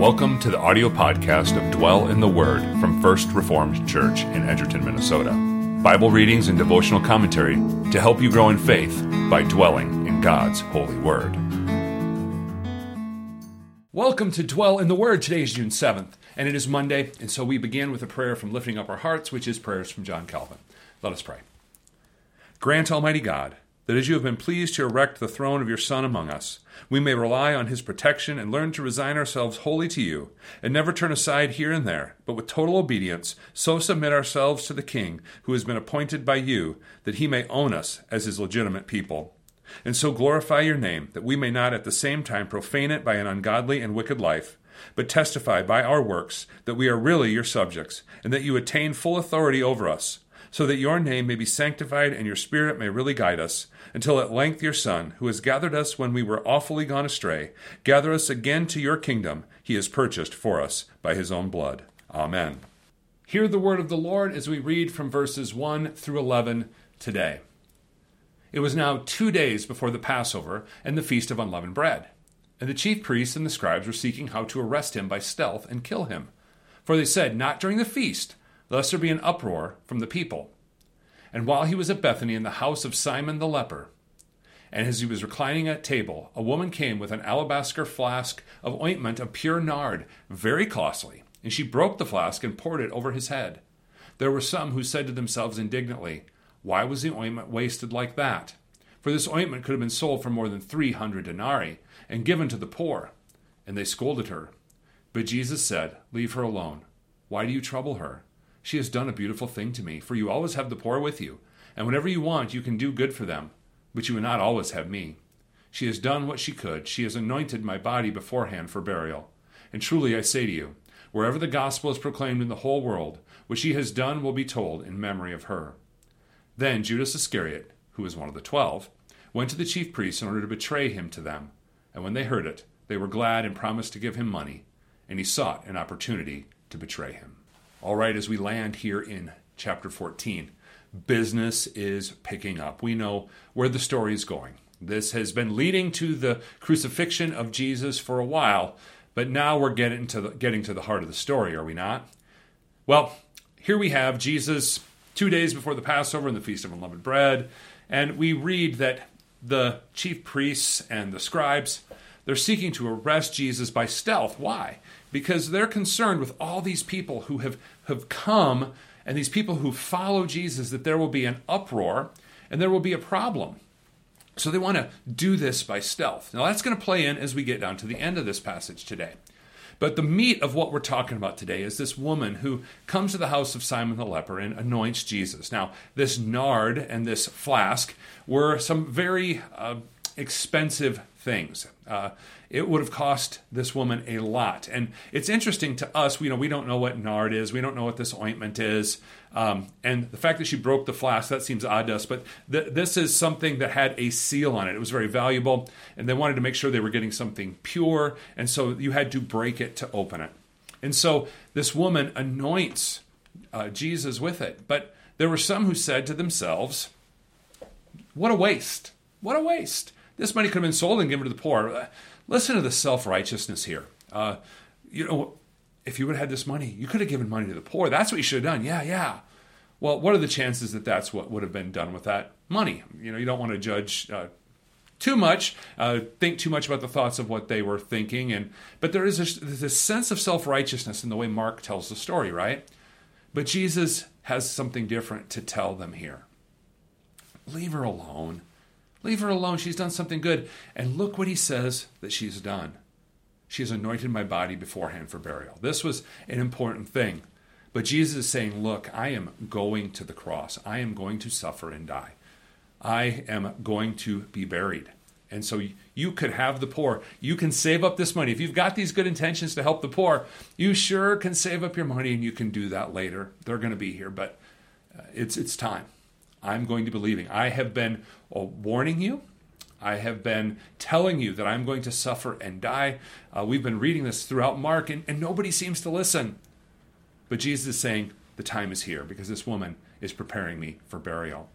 Welcome to the audio podcast of Dwell in the Word from First Reformed Church in Edgerton, Minnesota. Bible readings and devotional commentary to help you grow in faith by dwelling in God's holy Word. Welcome to Dwell in the Word. Today is June 7th, and it is Monday, and so we begin with a prayer from Lifting Up Our Hearts, which is prayers from John Calvin. Let us pray. Grant, Almighty God, that as you have been pleased to erect the throne of your Son among us, we may rely on his protection and learn to resign ourselves wholly to you, and never turn aside here and there, but with total obedience, so submit ourselves to the King who has been appointed by you, that he may own us as his legitimate people. And so glorify your name, that we may not at the same time profane it by an ungodly and wicked life, but testify by our works that we are really your subjects, and that you attain full authority over us so that your name may be sanctified and your spirit may really guide us, until at length your Son, who has gathered us when we were awfully gone astray, gather us again to your kingdom he has purchased for us by his own blood. Amen. Hear the word of the Lord as we read from verses 1 through 11 today. It was now two days before the Passover and the Feast of Unleavened Bread. And the chief priests and the scribes were seeking how to arrest him by stealth and kill him. For they said, Not during the feast lest there be an uproar from the people. And while he was at Bethany in the house of Simon the leper, and as he was reclining at table, a woman came with an alabaster flask of ointment of pure nard, very costly, and she broke the flask and poured it over his head. There were some who said to themselves indignantly, Why was the ointment wasted like that? For this ointment could have been sold for more than three hundred denarii and given to the poor. And they scolded her. But Jesus said, Leave her alone. Why do you trouble her? She has done a beautiful thing to me, for you always have the poor with you, and whenever you want, you can do good for them, but you would not always have me. She has done what she could. She has anointed my body beforehand for burial. And truly I say to you, wherever the gospel is proclaimed in the whole world, what she has done will be told in memory of her. Then Judas Iscariot, who was one of the twelve, went to the chief priests in order to betray him to them. And when they heard it, they were glad and promised to give him money, and he sought an opportunity to betray him. All right, as we land here in chapter 14, business is picking up. We know where the story is going. This has been leading to the crucifixion of Jesus for a while, but now we're getting to the, getting to the heart of the story, are we not? Well, here we have Jesus two days before the Passover and the Feast of Unleavened Bread, and we read that the chief priests and the scribes they're seeking to arrest Jesus by stealth. Why? Because they're concerned with all these people who have, have come and these people who follow Jesus that there will be an uproar and there will be a problem. So they want to do this by stealth. Now that's going to play in as we get down to the end of this passage today. But the meat of what we're talking about today is this woman who comes to the house of Simon the leper and anoints Jesus. Now, this nard and this flask were some very uh, expensive things. Uh, it would have cost this woman a lot. And it's interesting to us, you know, we don't know what nard is, we don't know what this ointment is. Um, and the fact that she broke the flask, that seems odd to us, but th- this is something that had a seal on it. It was very valuable, and they wanted to make sure they were getting something pure, and so you had to break it to open it. And so this woman anoints uh, Jesus with it. But there were some who said to themselves, What a waste! What a waste! This money could have been sold and given to the poor. Uh, listen to the self righteousness here. Uh, you know, if you would have had this money, you could have given money to the poor. That's what you should have done. Yeah, yeah. Well, what are the chances that that's what would have been done with that money? You know, you don't want to judge uh, too much, uh, think too much about the thoughts of what they were thinking, and but there is this, this sense of self righteousness in the way Mark tells the story, right? But Jesus has something different to tell them here. Leave her alone. Leave her alone. She's done something good. And look what he says that she's done. She has anointed my body beforehand for burial. This was an important thing. But Jesus is saying, Look, I am going to the cross. I am going to suffer and die. I am going to be buried. And so you could have the poor. You can save up this money. If you've got these good intentions to help the poor, you sure can save up your money and you can do that later. They're going to be here, but uh, it's, it's time. I'm going to be leaving. I have been uh, warning you. I have been telling you that I'm going to suffer and die. Uh, we've been reading this throughout Mark, and, and nobody seems to listen. But Jesus is saying, The time is here because this woman is preparing me for burial.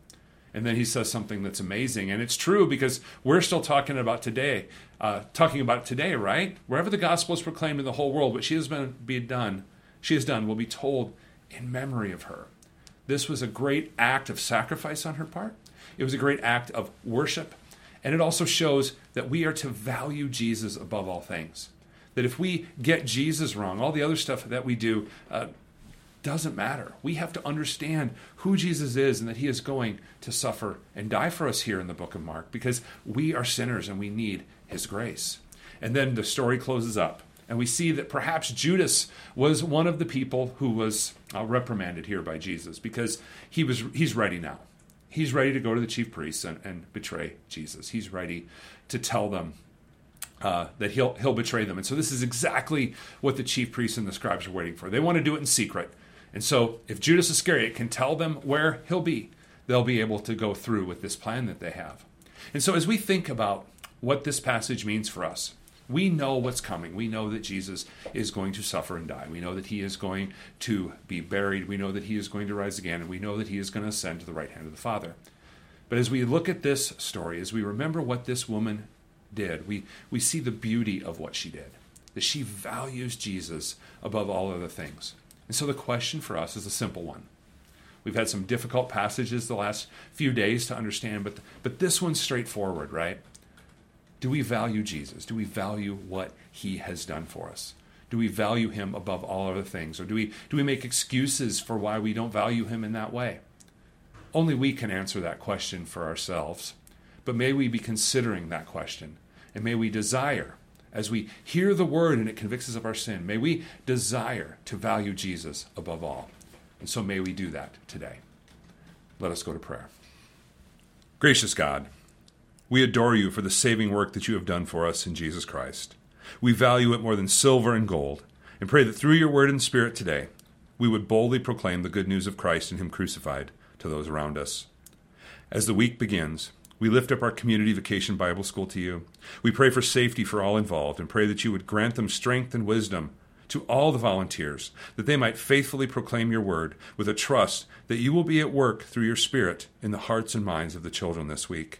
And then he says something that's amazing. And it's true because we're still talking about today, uh, talking about today, right? Wherever the gospel is proclaimed in the whole world, what she has been be done, she has done will be told in memory of her. This was a great act of sacrifice on her part. It was a great act of worship. And it also shows that we are to value Jesus above all things. That if we get Jesus wrong, all the other stuff that we do uh, doesn't matter. We have to understand who Jesus is and that he is going to suffer and die for us here in the book of Mark because we are sinners and we need his grace. And then the story closes up. And we see that perhaps Judas was one of the people who was uh, reprimanded here by Jesus because he was he's ready now. He's ready to go to the chief priests and, and betray Jesus. He's ready to tell them uh, that he'll he'll betray them. And so this is exactly what the chief priests and the scribes are waiting for. They want to do it in secret. And so, if Judas Iscariot can tell them where he'll be, they'll be able to go through with this plan that they have. And so, as we think about what this passage means for us, we know what's coming. We know that Jesus is going to suffer and die. We know that he is going to be buried. We know that he is going to rise again. And we know that he is going to ascend to the right hand of the Father. But as we look at this story, as we remember what this woman did, we, we see the beauty of what she did. That she values Jesus above all other things. And so the question for us is a simple one. We've had some difficult passages the last few days to understand, but, but this one's straightforward, right? Do we value Jesus? Do we value what he has done for us? Do we value him above all other things? Or do we, do we make excuses for why we don't value him in that way? Only we can answer that question for ourselves. But may we be considering that question, and may we desire as we hear the word and it convicts us of our sin, may we desire to value Jesus above all. And so may we do that today. Let us go to prayer. Gracious God, we adore you for the saving work that you have done for us in Jesus Christ. We value it more than silver and gold, and pray that through your word and spirit today, we would boldly proclaim the good news of Christ and Him crucified to those around us. As the week begins, we lift up our community vacation Bible school to you. We pray for safety for all involved and pray that you would grant them strength and wisdom to all the volunteers, that they might faithfully proclaim your word with a trust that you will be at work through your Spirit in the hearts and minds of the children this week.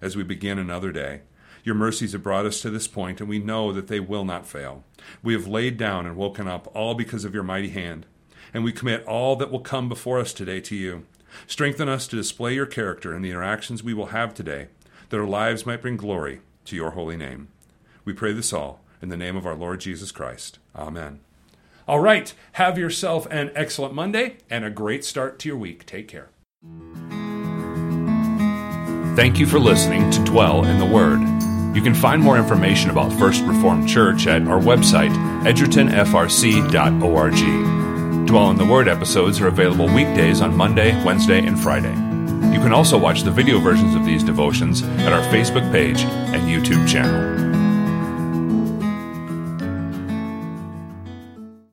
As we begin another day, your mercies have brought us to this point, and we know that they will not fail. We have laid down and woken up all because of your mighty hand, and we commit all that will come before us today to you. Strengthen us to display your character in the interactions we will have today, that our lives might bring glory to your holy name. We pray this all in the name of our Lord Jesus Christ. Amen. All right, have yourself an excellent Monday and a great start to your week. Take care. Thank you for listening to Dwell in the Word. You can find more information about First Reformed Church at our website, edgertonfrc.org. Dwell in the Word episodes are available weekdays on Monday, Wednesday, and Friday. You can also watch the video versions of these devotions at our Facebook page and YouTube channel.